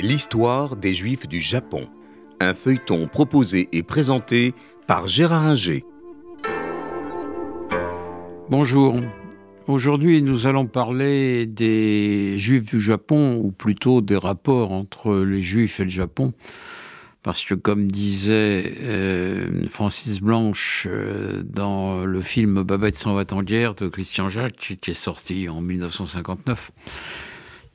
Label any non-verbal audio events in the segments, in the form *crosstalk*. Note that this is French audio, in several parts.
L'histoire des Juifs du Japon. Un feuilleton proposé et présenté par Gérard Inger. Bonjour. Aujourd'hui, nous allons parler des Juifs du Japon, ou plutôt des rapports entre les Juifs et le Japon. Parce que, comme disait euh, Francis Blanche euh, dans le film Babette s'en va en de Christian Jacques, qui est sorti en 1959,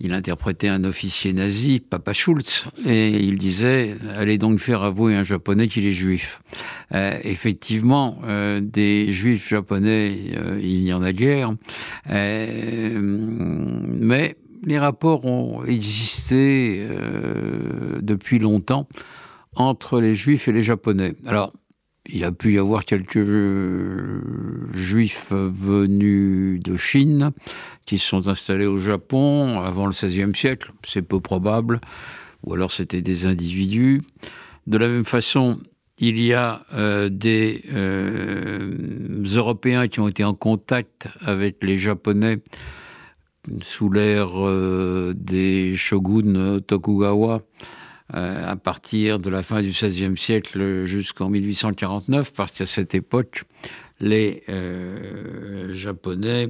il interprétait un officier nazi, Papa Schulz, et il disait Allez donc faire avouer un japonais qu'il est juif. Euh, effectivement, euh, des juifs japonais, euh, il y en a guère, mais les rapports ont existé depuis longtemps entre les juifs et les japonais. Alors, il a pu y avoir quelques juifs venus de Chine qui se sont installés au Japon avant le XVIe siècle, c'est peu probable, ou alors c'était des individus. De la même façon, il y a euh, des euh, Européens qui ont été en contact avec les Japonais sous l'ère euh, des shoguns Tokugawa euh, à partir de la fin du XVIe siècle jusqu'en 1849, parce qu'à cette époque, les euh, Japonais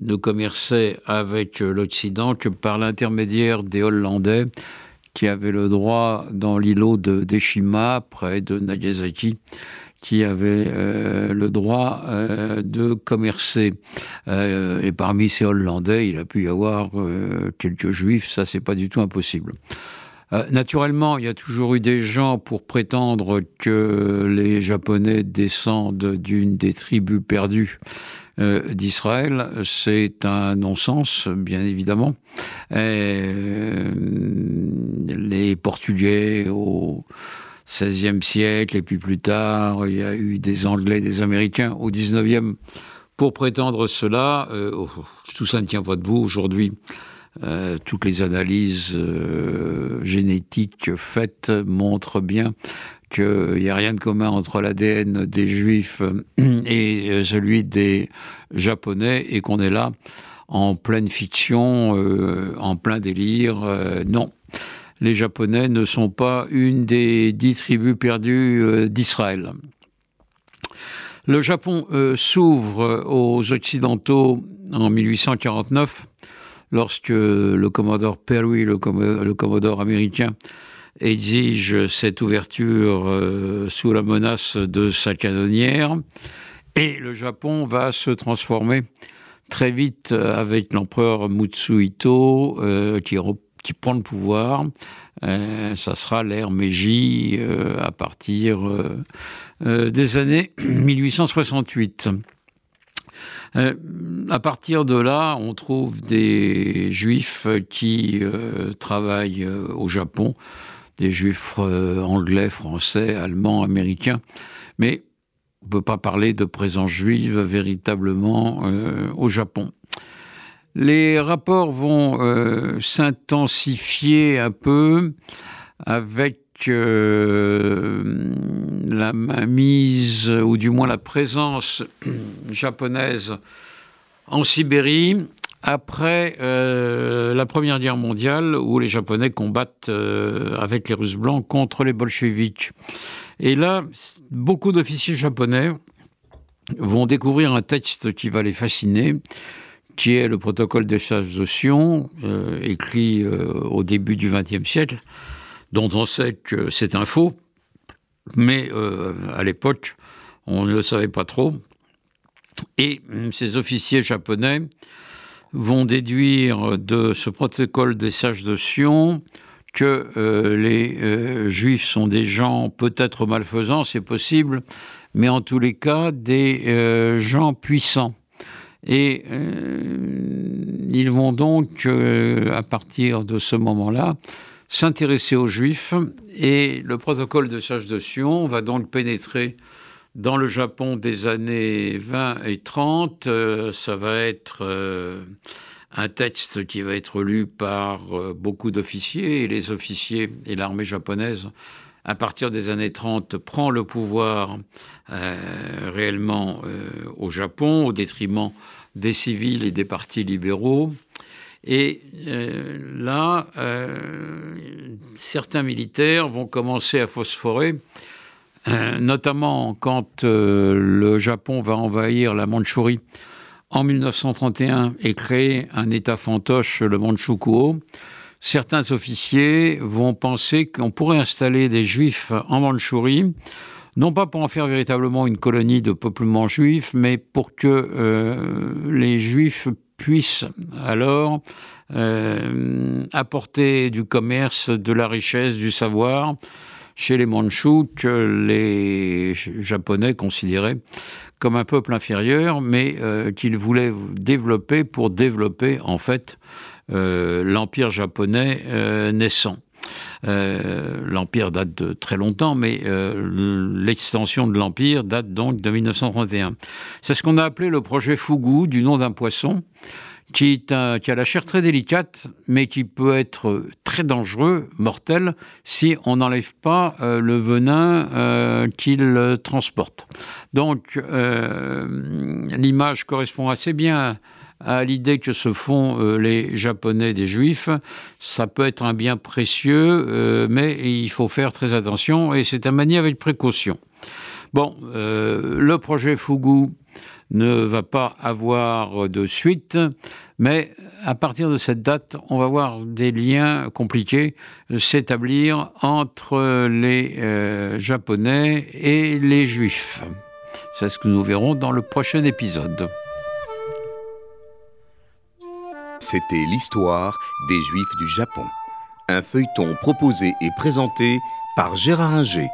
ne commerçaient avec l'Occident que par l'intermédiaire des Hollandais, qui avaient le droit, dans l'îlot de Deshima, près de Nagasaki, qui avaient euh, le droit de commercer. et parmi ces Hollandais, il a pu y avoir quelques Juifs, ça c'est pas du tout impossible. Euh, naturellement, il y a toujours eu des gens pour prétendre que les Japonais descendent d'une des tribus perdues euh, d'Israël. C'est un non-sens, bien évidemment. Euh, les Portugais au XVIe siècle, et puis plus tard, il y a eu des Anglais, des Américains au XIXe pour prétendre cela. Oh, tout ça ne tient pas debout aujourd'hui. Euh, toutes les analyses euh, génétiques faites montrent bien qu'il n'y a rien de commun entre l'ADN des Juifs *clears throat* et celui des Japonais et qu'on est là en pleine fiction, euh, en plein délire. non. Les Japonais ne sont pas une des dix tribus perdues d'Israël. Le Japon s'ouvre aux Occidentaux en 1849 lorsque le commodore Perry, le, commodore américain, exige cette ouverture euh, sous la menace de sa canonnière. Et le Japon va se transformer très vite avec l'empereur Mutsuhito euh, qui, prend le pouvoir. Euh, ça sera l'ère Meiji à partir des années *clears throat* 1868. Euh, à partir de là, on trouve des juifs qui euh, travaillent euh, au Japon, des juifs anglais, français, allemands, américains, mais on ne peut pas parler de présence juive véritablement au Japon. Les rapports vont s'intensifier un peu avec la mise, ou du moins la présence *clears throat* japonaise en Sibérie après euh, la Première Guerre mondiale, où les Japonais combattent euh, avec les Russes blancs contre les bolcheviks. Et là, beaucoup d'officiers japonais vont découvrir un texte qui va les fasciner, qui est le protocole d'échange de euh, écrit au début du XXe siècle, dont on sait que c'est un faux, mais euh, à l'époque, on ne le savait pas trop. Et hum, ces officiers japonais vont déduire de ce protocole des sages de Sion que euh, les euh, juifs sont des gens peut-être malfaisants, c'est possible, mais en tous les cas des gens puissants. Et ils vont donc, à partir de ce moment-là, s'intéresser aux Juifs et le protocole de Sage de Sion va donc pénétrer dans le Japon des années 20 et 30. Euh, ça va être euh, un texte qui va être lu par euh, beaucoup d'officiers et les officiers et l'armée japonaise à partir des années 30 prend le pouvoir réellement au Japon au détriment des civils et des partis libéraux. Et là, certains militaires vont commencer à phosphorer, notamment quand le Japon va envahir la Mandchourie en 1931 et créer un État fantoche, le Manchukuo certains officiers vont penser qu'on pourrait installer des juifs en Mandchourie, non pas pour en faire véritablement une colonie de peuplement juif, mais pour que euh, les juifs puissent alors euh, apporter du commerce, de la richesse, du savoir chez les Mandchous que les Japonais considéraient comme un peuple inférieur, mais euh, qu'ils voulaient développer pour développer en fait l'empire japonais naissant. Euh, l'empire date de très longtemps, mais l'extension de l'empire date donc de 1931. C'est ce qu'on a appelé le projet Fugu, du nom d'un poisson, qui, a, la chair très délicate, mais qui peut être très dangereux, mortel, si on n'enlève pas le venin qu'il transporte. Donc, l'image correspond assez bien à l'idée que se font euh, les Japonais des Juifs. Ça peut être un bien précieux, euh, mais il faut faire très attention et c'est à manier avec précaution. Bon, euh, le projet Fugu ne va pas avoir de suite, mais à partir de cette date, on va voir des liens compliqués s'établir entre les Japonais et les Juifs. C'est ce que nous verrons dans le prochain épisode. C'était l'histoire des Juifs du Japon. Un feuilleton proposé et présenté par Gérard Inger.